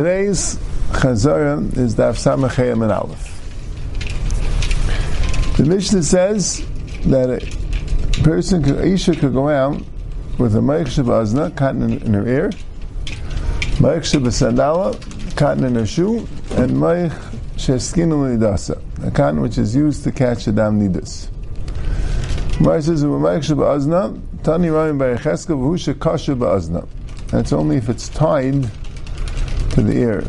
Today's Chazara is Daf Samachayim and Aleph. The Mishnah says that a person, could, Isha could go out with a Maik Azna, cotton in, in her ear, Maik Sandala, cotton in her shoe, and Maik Sheskin Nidasa, a cotton which is used to catch a dam nidus. Mar says, Maik Azna, Tani Rami Bayecheska, Vahusha Kasha Ba'azna. That's only if it's tied to the ear.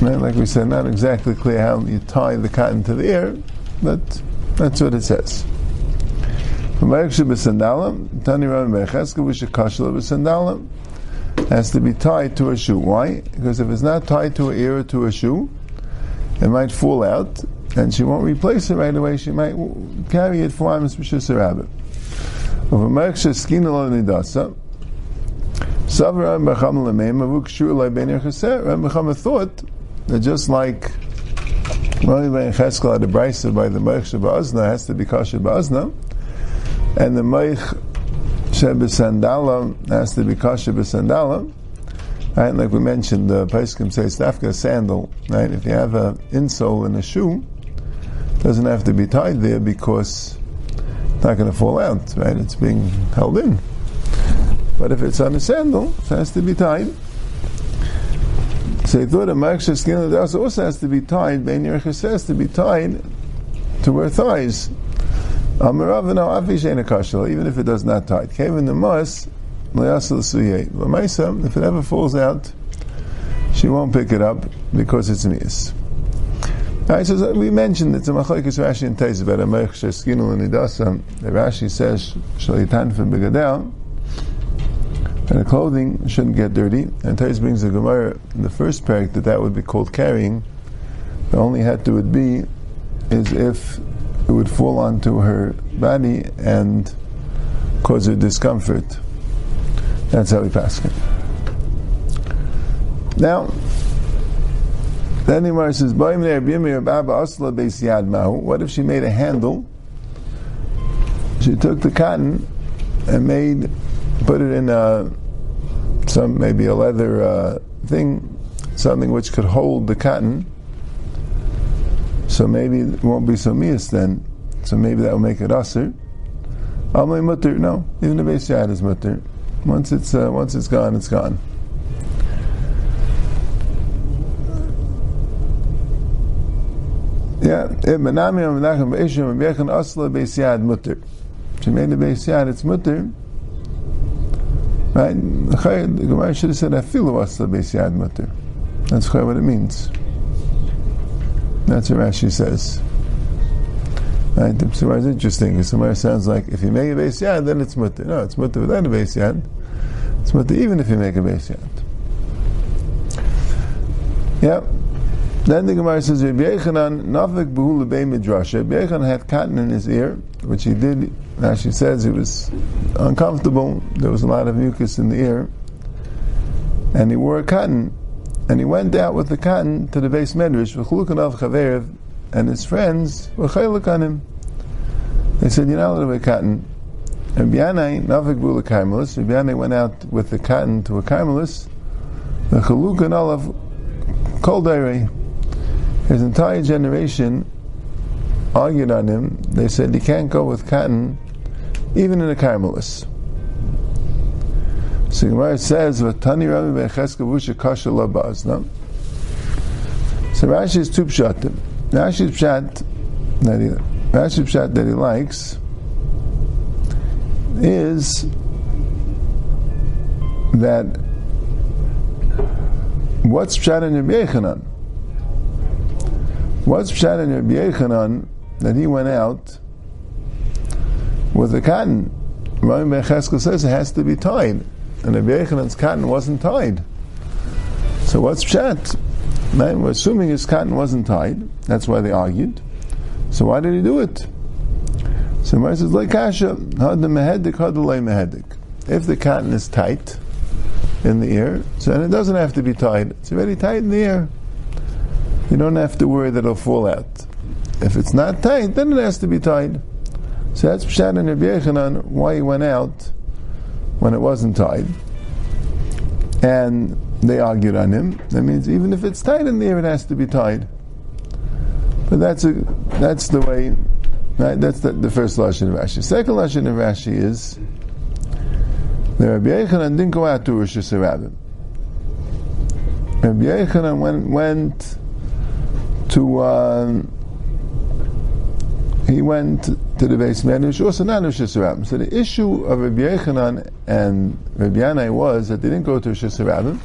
Right? Like we said, not exactly clear how you tie the cotton to the ear, but that's what it says. Has to be tied to a shoe. Why? Because if it's not tied to an ear or to a shoe, it might fall out, and she won't replace it right away. She might carry it for Amos B'Shus Rabbit. Savra Mecham Mecham thought that just like Rami Ben Cheskel had a brisa by the Meich Shabazna has to be Kasha Ba'azna, and the Meich Shebesandala has to be Kasha Besandala. Right, like we mentioned, the Paiskim says Stafka sandal. Right, if you have an insole in a shoe, it doesn't have to be tied there because it's not going to fall out. Right, it's being held in. But if it's on a sandal, it has to be tied. So he thought a maksha skin of the also has to be tied, Ben has to be tied to her thighs. Even if it does not tie. Kevin the mas, if it ever falls out, she won't pick it up because it's mias. Right, so uh, we mentioned it's a machlekes Rashi and Teis about a mechsher skinu and idasa. Rashi says shalitan for begadel and the clothing shouldn't get dirty. And Tais brings the Gemara the first parak that that would be called carrying. The only hat to would be is if it would fall onto her body and cause her discomfort. That's how we pass it. Now, then the Gemara says, What if she made a handle? She took the cotton and made put it in a, some maybe a leather uh, thing, something which could hold the cotton. So maybe it won't be so mias then. So maybe that will make it aser. Amli mutter, no, even the base yad is mutter. Once it's uh, once it's gone, it's gone. Yeah, if Menami Menachem Beishim Bechan Asla Beis Yad Mutter. She made the Beis Yad, it's mutter. Right? The Gemara should have said afilu asla yad mutter. That's what it means. That's what Rashi says. Right? The Gemara is interesting. The Gemara sounds like if you make a beis yad, then it's mutter. No, it's mutter without a beis yad. It's mutter even if you make a beis yad. Yep. Then the Gemara says, Rabbi Yechanan nafik behu lebei midrasha. Rabbi Yechanan had cotton in his ear, which he did now she says it was uncomfortable. There was a lot of mucus in the ear, and he wore a cotton, and he went out with the cotton to the base medrash. Chaverev and his friends were chaylik on him. They said, "You're not allowed to wear cotton." And Bianai nafik bula karmelis. Bianai went out with the cotton to a karmelis. Olive kol His entire generation argued on him. They said he can't go with cotton even in a Carmelis. So Gemara says, "Vatani Rami becheska vusha kasha lo ba'azna." So Rashi is two pshatim. Rashi's pshat that he Rashi's pshat that he likes is that what's pshat in Rabbi? What's pshat in Rabbi Yechanan that he went out with the cotton. Rami Ben says it has to be tied, and Rabbi Yechanan's cotton wasn't tied. So what's pshat? Man, we're assuming his cotton wasn't tied. That's why they argued. So why did he do it? So Mar says, like kasha, mehedik. If the cotton is tight in the ear, so then it doesn't have to be tied. It's already tight in the ear. You don't have to worry that it'll fall out. If it's not tight, then it has to be tied. So that's Pshat and Rabbi why he went out when it wasn't tied. And they argued on him. That means even if it's tied in there, it has to be tied. But that's a that's the way. Right? That's the, the first lashon of Rashi. Second lashon of Rashi is the Rabbi Yechanan didn't go out to Rosh Hashanah. Rabbi Yechanan went, went to uh, he went to the base medrash, also not Rosh Hashanah. So the issue of Rabbi Yechanan and Rabbi Yanai was that they didn't go to Rosh Hashanah.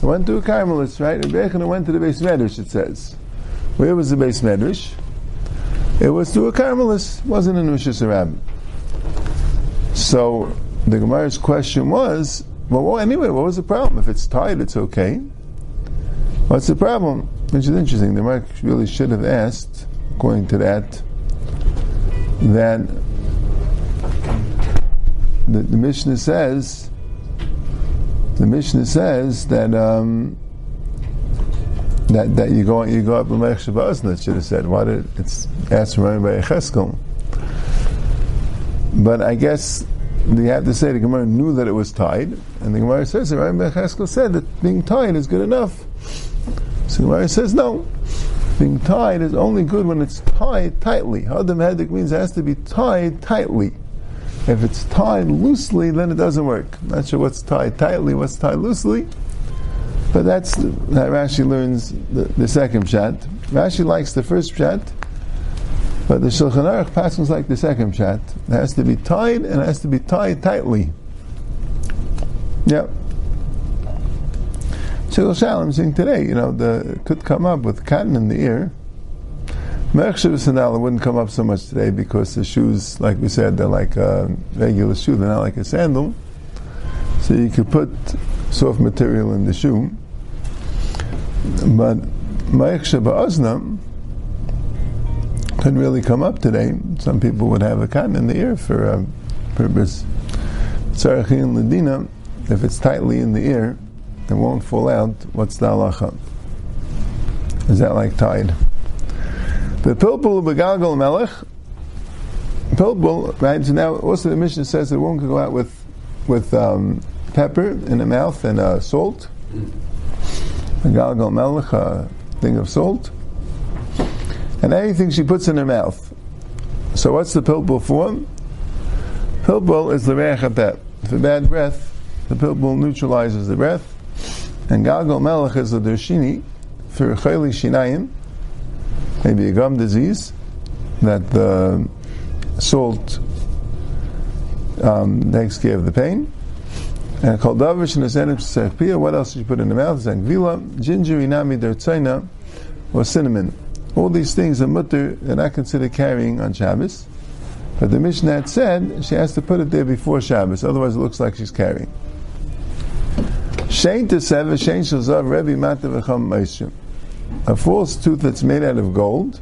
They went to a Carmelis, right? Rabbi Yechanan went to the base medrash. It says, where was the base medrash? It was to a Carmelis. Wasn't in Rosh. So the Gemara's question was, well, anyway, what was the problem? If it's tied, it's okay. What's the problem? Which is interesting. The Gemara really should have asked, according to that, that the, the Mishnah says, the Mishnah says that um, that that you go you go up with Melech Shabazna. It should have said why did it's asked from by Cheskel. But I guess you have to say the Gemara knew that it was tied, and the Gemara says that Rabbi Cheskel said that being tied is good enough. So Gemara says no. Being tied is only good when it's tied tightly. Hadam Hedik means it has to be tied tightly. If it's tied loosely, then it doesn't work. Not sure what's tied tightly, what's tied loosely. But that's that Rashi learns the, the second shot. Rashi likes the first shot, but the Shulchan Aruch passes like the second shot. It has to be tied and it has to be tied tightly. Yep. I'm saying today, you know, the could come up with cotton in the ear. Merchshav sandal wouldn't come up so much today because the shoes, like we said, they're like a regular shoe. They're not like a sandal. So you could put soft material in the shoe. But Ma'echshav Azna could really come up today. Some people would have a cotton in the ear for a purpose. Tzarachin Ladina, if it's tightly in the ear, it won't fall out, what's the halacha? Is that like tied? The pilpul begalgal melech, pilpul, right? So now also the Mishnah says one could go out with with um, pepper in the mouth and uh, salt. Begalgal melech, a thing of salt, and anything she puts in her mouth. So what's the pilpul for? Pilpul is the reach For bad breath, the pilpul neutralizes the breath and Galgal Melech is a Dershini for Chayli Shinayim, maybe a gum disease, that the salt um, takes care of the pain. And called Davish and Asenim what else did you put in the mouth? Zangvila, ginger, inami, dertzaina, or cinnamon. All these things are mutter, they're not considered carrying on Shabbos. But the Mishnah said she has to put it there before Shabbos, otherwise it looks like she's carrying. A false tooth that's made out of gold.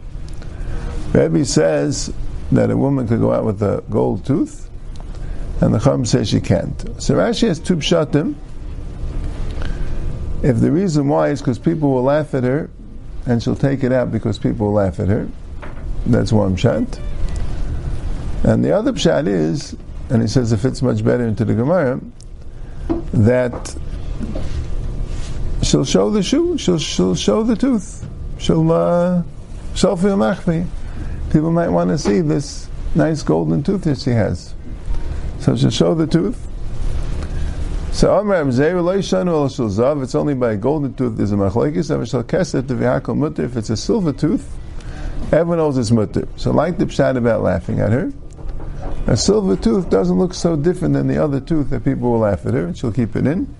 Rebbe says that a woman could go out with a gold tooth, and the Chum says she can't. So Rashi has two pshatim. If the reason why is because people will laugh at her, and she'll take it out because people will laugh at her, that's one pshat. And the other pshat is, and he says it fits much better into the Gemara, that she'll show the shoe, she'll, she'll show the tooth, she'll uh, feel machmi. People might want to see this nice golden tooth that she has. So she'll show the tooth. So Amr Zav, it's only by a golden tooth there's a machlekes. If it's a silver tooth, everyone knows it's mutter. So like the pshat about laughing at her, a silver tooth doesn't look so different than the other tooth that people will laugh at her, and she'll keep it in.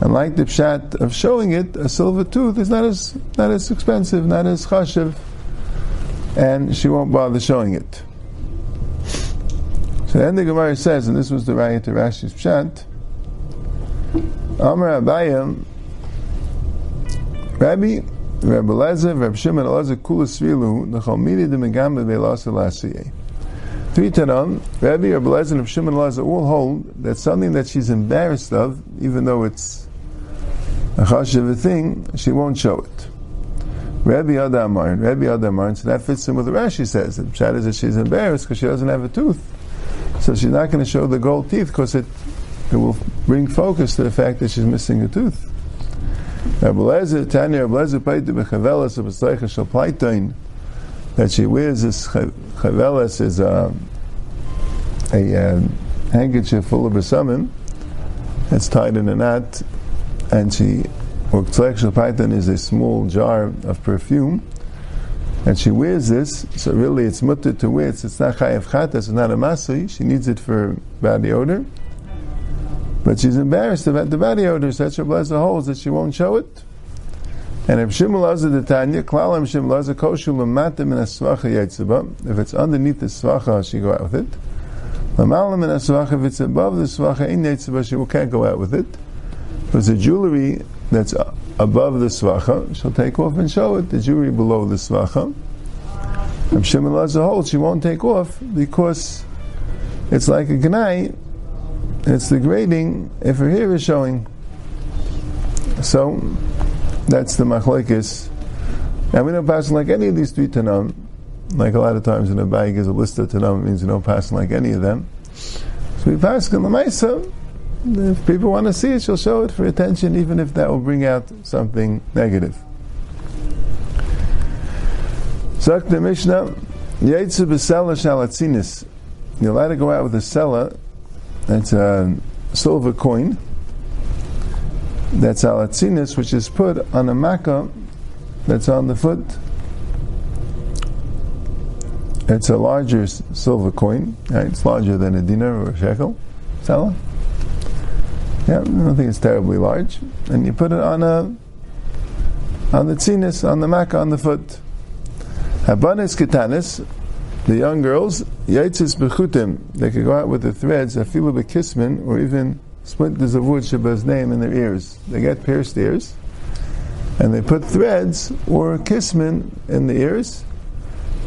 And like the pshat of showing it, a silver tooth is not as not as expensive, not as chashiv, and she won't bother showing it. So then the Gemara says, and this was the raya to Rashi's pshat, Amar Abayim, Rabbi, Rabbi Lezer, Rabbi Shimon, Elazar, Kula Svilu, Nechal Midi de Megam Bevelas Elasiyeh. Three Tanam, Rabbi, Rabbi Lezer, Rabbi Shimon, Elazar all hold that something that she's embarrassed of, even though it's a chashiv thing, she won't show it. Rabbi Adamar, Rabbi Adamar, so that fits in with what Rashi says. The pshat is that she's embarrassed because she doesn't have a tooth. So she's not going to show the gold teeth because it, it will bring focus to the fact that she's missing a tooth. The a that she wears this chavelas is a, a uh, handkerchief full of besamim that's tied in a knot, and she or tzlech shel plaitain is a small jar of perfume. And she wears this, so really it's mutter to wear it. It's not chayav it's not a masui. She needs it for body odor. But she's embarrassed about the body odor, such a blessed holes that she won't show it. And if Shimulaza the Tanya, Klalam Shimulaza Koshu Lamatim in a Yetzibah, if it's underneath the Svacha, she go out with it. Lamalim in a Svacha, if it's above the Svacha in Yetzibah, she can't go out with it. It's a jewelry that's above the Svacha, she'll take off and show it, the jewelry below the Svacha. If Shimulaza holds, she won't take off because it's like a Gnai, it's degrading if her hair is showing. So that's the machlekes. And we don't pass like any of these three tanam. Like a lot of times in a bag is a list of tanam, it means you don't pass like any of them. So we pass in the Maisa. If people want to see it, she'll show it for attention, even if that will bring out something negative. Zak Mishnah, Yaitzu b'sela shalatzinis. You're allowed to go out with a seller that's a silver coin. That's alatzinis, which is put on a makkah that's on the foot. It's a larger silver coin. Right? It's larger than a dinar or a shekel. Salah. Yeah, I don't think it's terribly large. And you put it on a on the tzinis, on the makkah, on the foot. Habanis ketanis, the young girls, Yaitzis Bechutim, they could go out with the threads, Afilu Bekismin, or even splinters of wood Shabba's name in their ears. They get pierced ears, and they put threads or kismin in the ears,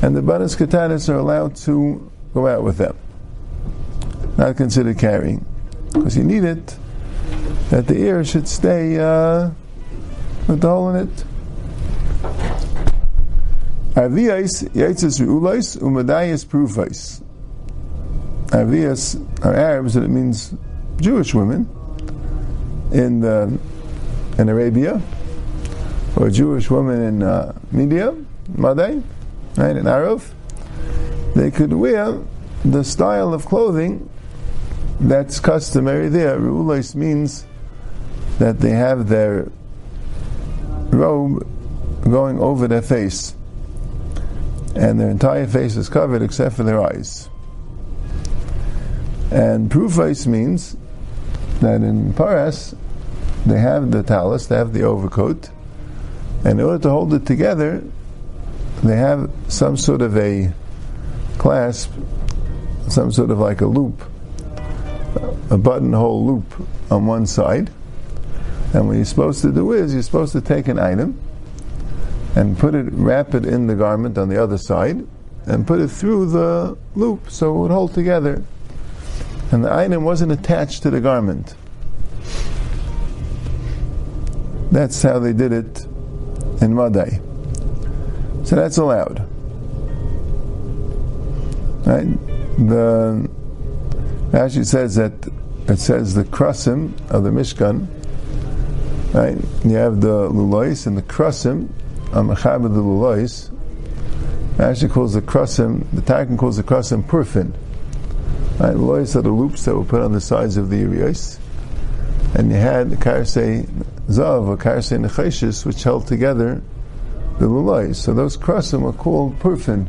and the Banas Katanis are allowed to go out with them. Not considered carrying, because you need it, that the ear should stay uh, with the hole in it. Aviyas Yaitzis Ru'ulais Umadayas Prufais. Aviyas are Arabs and it means Jewish women in the, in Arabia or Jewish women in uh, Media, Madai, right, in Arab. They could wear the style of clothing that's customary there. Ru'ulais means that they have their robe going over their face and their entire face is covered except for their eyes. And prufais means that in Paras they have the talus, they have the overcoat, and in order to hold it together, they have some sort of a clasp, some sort of like a loop, a buttonhole loop on one side. And what you're supposed to do is you're supposed to take an item and put it, wrap it in the garment on the other side, and put it through the loop so it would hold together. And the item wasn't attached to the garment. That's how they did it in Madai. So that's allowed. Right? The actually says that it says the krasim of the Mishkan. Right? You have the lulois and the krasim on of the Lulois, actually calls the krasim, the Targum calls the krasim purfin. Right, Lulois are the loops that were put on the sides of the Urios. And you had the Karsei Zav or Karsei Necheshis, which held together the Lulois. So those krasim are called purfin.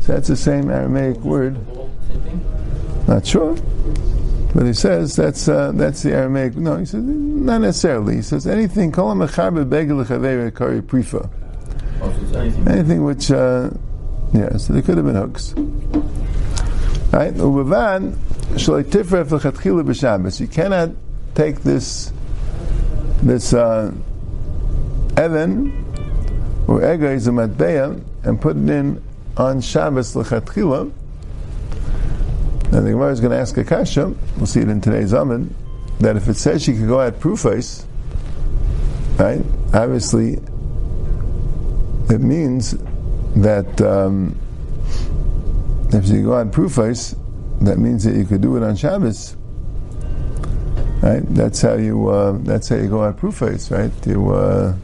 So that's the same Aramaic word. Not sure. But he says that's uh, that's the Aramaic. No, he says not necessarily. He says anything. Prifa. Anything which, uh, yeah. So they could have been hooks. Right? You cannot take this this uh, evan or ega is a and put it in on Shabbos lechatchila and the Gemara is going to ask a kasha, we'll see it in today's Amid, that if it says she could go at prufais, right, obviously it means that um, if you go at prufais, that means that you could do it on Shabbos. Right? That's how you. Uh, that's how you go at proof face, right? You. Uh,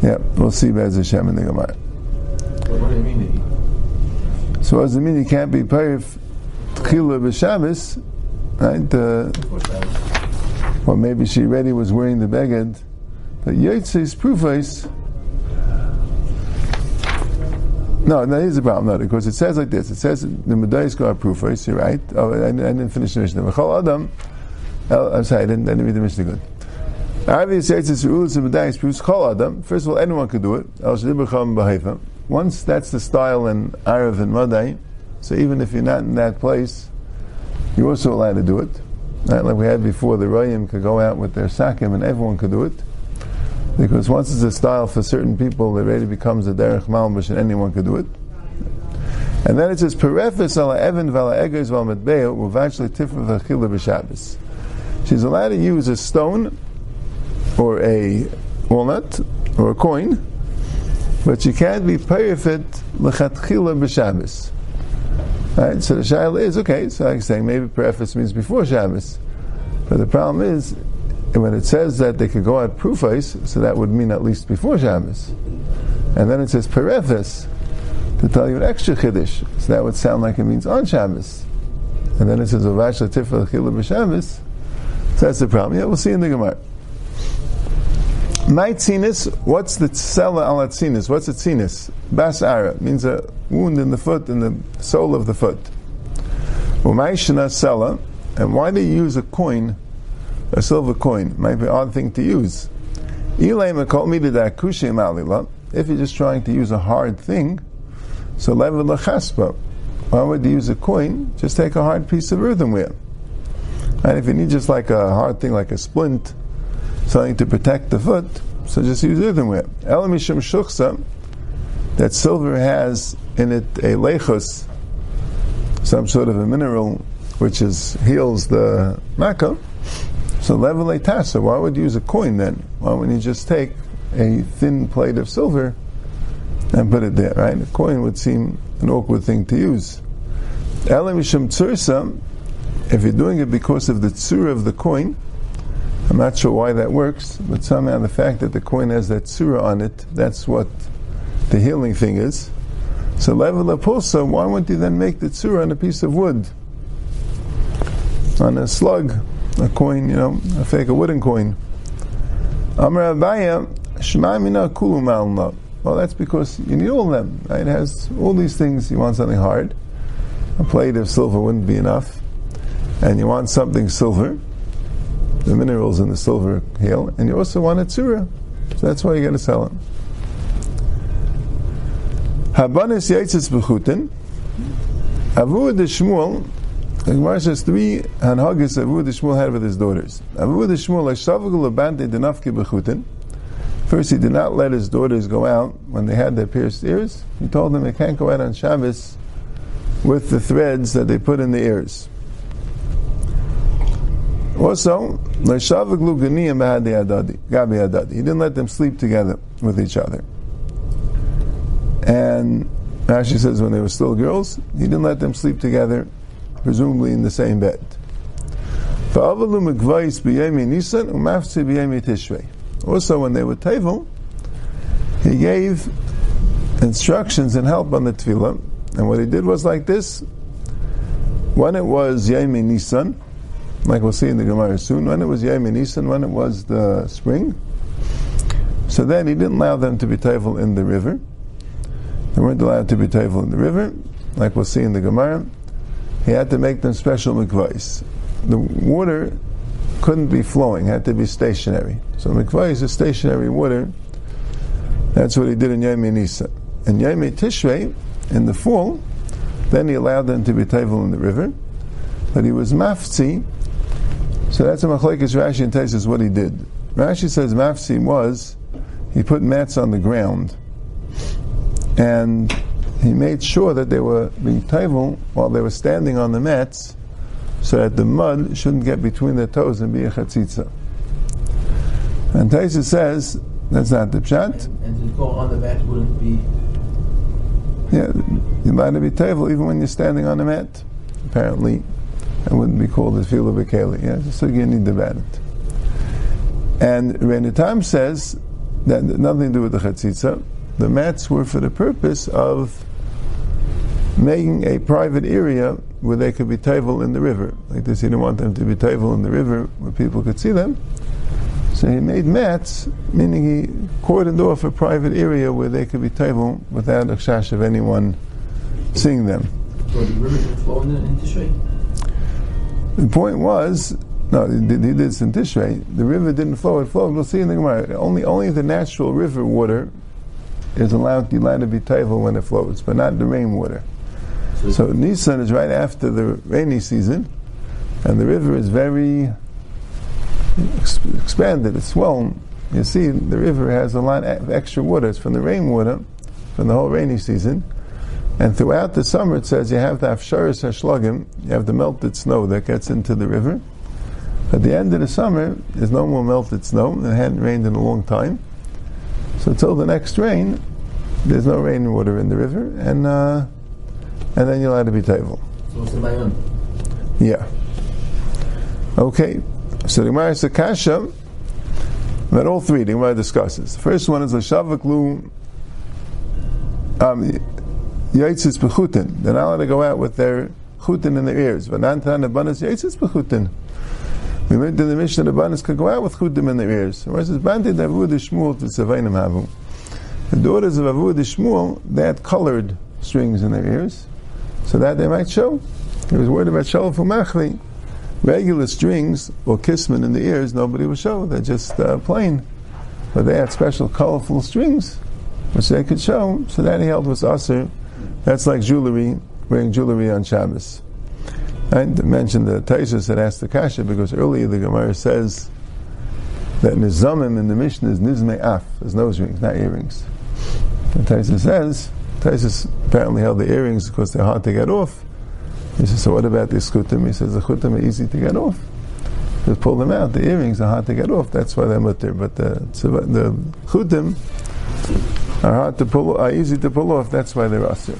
yeah, we'll see Bez Hashem in the Gemara. What do you mean? So what does it mean? You can't be parif tchila b'Shabbos, right? Uh, well, maybe she already was wearing the beged, but Yitzis prufais. No, no, is a problem. No, because it says like this. It says the medayis go prufais. You're right. Oh, I, I didn't finish the Mishnah. V'chol adam. Oh, I'm sorry, I didn't, I didn't read the Mishnah good. Obviously, it's rules of medayis. Kol adam. First of all, anyone could do it. Once that's the style in Arav and Madai, so even if you're not in that place, you're also allowed to do it. Right? Like we had before, the Rayim could go out with their sakim and everyone could do it. Because once it's a style for certain people, it really becomes a derech malmush and anyone could do it. And then it says, Perefis ala evan vala egers val medbeo uvachli tifra v'achila b'shabbos. She's allowed to use a stone or a walnut or a coin, but she can't be perfect lechatchila b'shabbos. Right, so the shaila is okay. So I'm saying maybe preface means before Shabbos, but the problem is when it says that they could go out prufais, so that would mean at least before Shabbos, and then it says preface to tell you an extra chiddush, so that would sound like it means on Shabbos, and then it says avash latifah chila. So that's the problem. Yeah, we'll see in the Gemara. My what's the tsela al? What's a tzinis? Bas ara means a wound in the foot, in the sole of the foot. Umay shana sela, and why do you use a coin, a silver coin? Might be an odd thing to use. If you're just trying to use a hard thing, so level lachaspa. Why would you use a coin? Just take a hard piece of earthenware. And if you need just like a hard thing, like a splint, something to protect the foot, so just use earthenware. Elamishim shuksa, that silver has in it a lechus, some sort of a mineral which is heals the makkah. So level tasa. Why would you use a coin then? Why wouldn't you just take a thin plate of silver and put it there? Right? A coin would seem an awkward thing to use. Elamishim tsursa, if you're doing it because of the tsura of the coin, I'm not sure why that works, but somehow the fact that the coin has that surah on it, that's what the healing thing is. So level pulsa, why wouldn't you then make the surah on a piece of wood? On a slug, a coin, you know, a fake a wooden coin. Amr Abaya, Shema Mina Kulu Malna. Well, that's because you need all them. Right? It has all these things. You want something hard. A plate of silver wouldn't be enough. And you want something silver the minerals in the silver hail, and you also want a tzura. So that's why you got to sell it. Habanis yaitzis b'chutin. Avu de Shmuel, the Gemara says three hanhagis Avu de Shmuel had with his daughters. Avu de Shmuel, Shavagul abante denafki b'chutin. First, he did not let his daughters go out when they had their pierced ears. He told them they can't go out on Shabbos with the threads that they put in the ears. Also, he didn't let them sleep together with each other. And Rashi says when they were still girls, he didn't let them sleep together, presumably in the same bed. Also, when they were tevel, he gave instructions and help on the tefillah. And what he did was like this: when it was Yemi Nisan, like we'll see in the Gemara soon, when it was Yom Nisan, when it was the spring. So then he didn't allow them to be table in the river. They weren't allowed to be table in the river, like we'll see in the Gemara. He had to make them special mikvahs. The water couldn't be flowing; had to be stationary. So mikvah is a stationary water. That's what he did in Yom Nisan. In Yom Tishrei, in the fall, then he allowed them to be table in the river, but he was mafzi so that's a machlekes Rashi and Taisus what he did. Rashi says mafsim was he put mats on the ground and he made sure that they were being taivel while they were standing on the mats so that the mud shouldn't get between their toes and be a chatzitza. And Taisa says that's not the pshat. And, and to go on the mat wouldn't be. Yeah, you're allowed to be table even when you're standing on the mat. Apparently, and wouldn't be called a fila bekeli. Yeah, so you need about it. And Rabbeinu Tam says that nothing to do with the chatzitza. The mats were for the purpose of making a private area where they could be table in the river. Like this, he didn't want them to be table in the river where people could see them. So he made mats, meaning he cordoned off a private area where they could be table without a shash of anyone seeing them. The river can flow. The point was, no, he did, this in Tishrei. The river didn't flow; it flowed. We'll see in the Gemara. Only, only the natural river water is allowed, allowed to be table when it flows, but not the rainwater. So, So Nisan is right after the rainy season, and the river is very ex- expanded. It's swollen. You see, the river has a lot of extra water. It's from the rainwater, from the whole rainy season. And throughout the summer, it says you have to have sharis hashlagim, you have the melted snow that gets into the river. At the end of the summer, there's no more melted snow. It hadn't rained in a long time. So till the next rain, there's no rainwater in the river, and uh, and then you're allowed to be table. so the? Yeah. Okay. So the Gemara is a kasha all three. The Gemara discusses. The first one is a shavaklu um, yaitzis bechutin. They're not allowed to go out with their chutin in their ears. But nantan abanas yaitzis bechutin. We learned in the Mishnah the abanas could go out with chutim in their ears. Whereas it's banded avud shmuel to tzavainim havu. The daughters of avud shmuel they had colored strings in their ears, so that they might show. He was worried about shalom machli. Regular strings or kisman in the ears, nobody would show. They're just uh, plain. But they had special colorful strings, which they could show. So that he held was usher. That's like jewelry, wearing jewelry on Shabbos. I mentioned the Taisus that asked the Kasha because earlier the Gemara says that nizamim in the Mishnah is nizme af, there's nose rings, not earrings. The Taisus says, Taisus apparently held the earrings because they're hard to get off. He says, so what about the skutim? He says, the chutim are easy to get off. Just pull them out. The earrings are hard to get off. That's why they're mutter. But the, the chutim are hard to pull, are easy to pull off. That's why they're asir.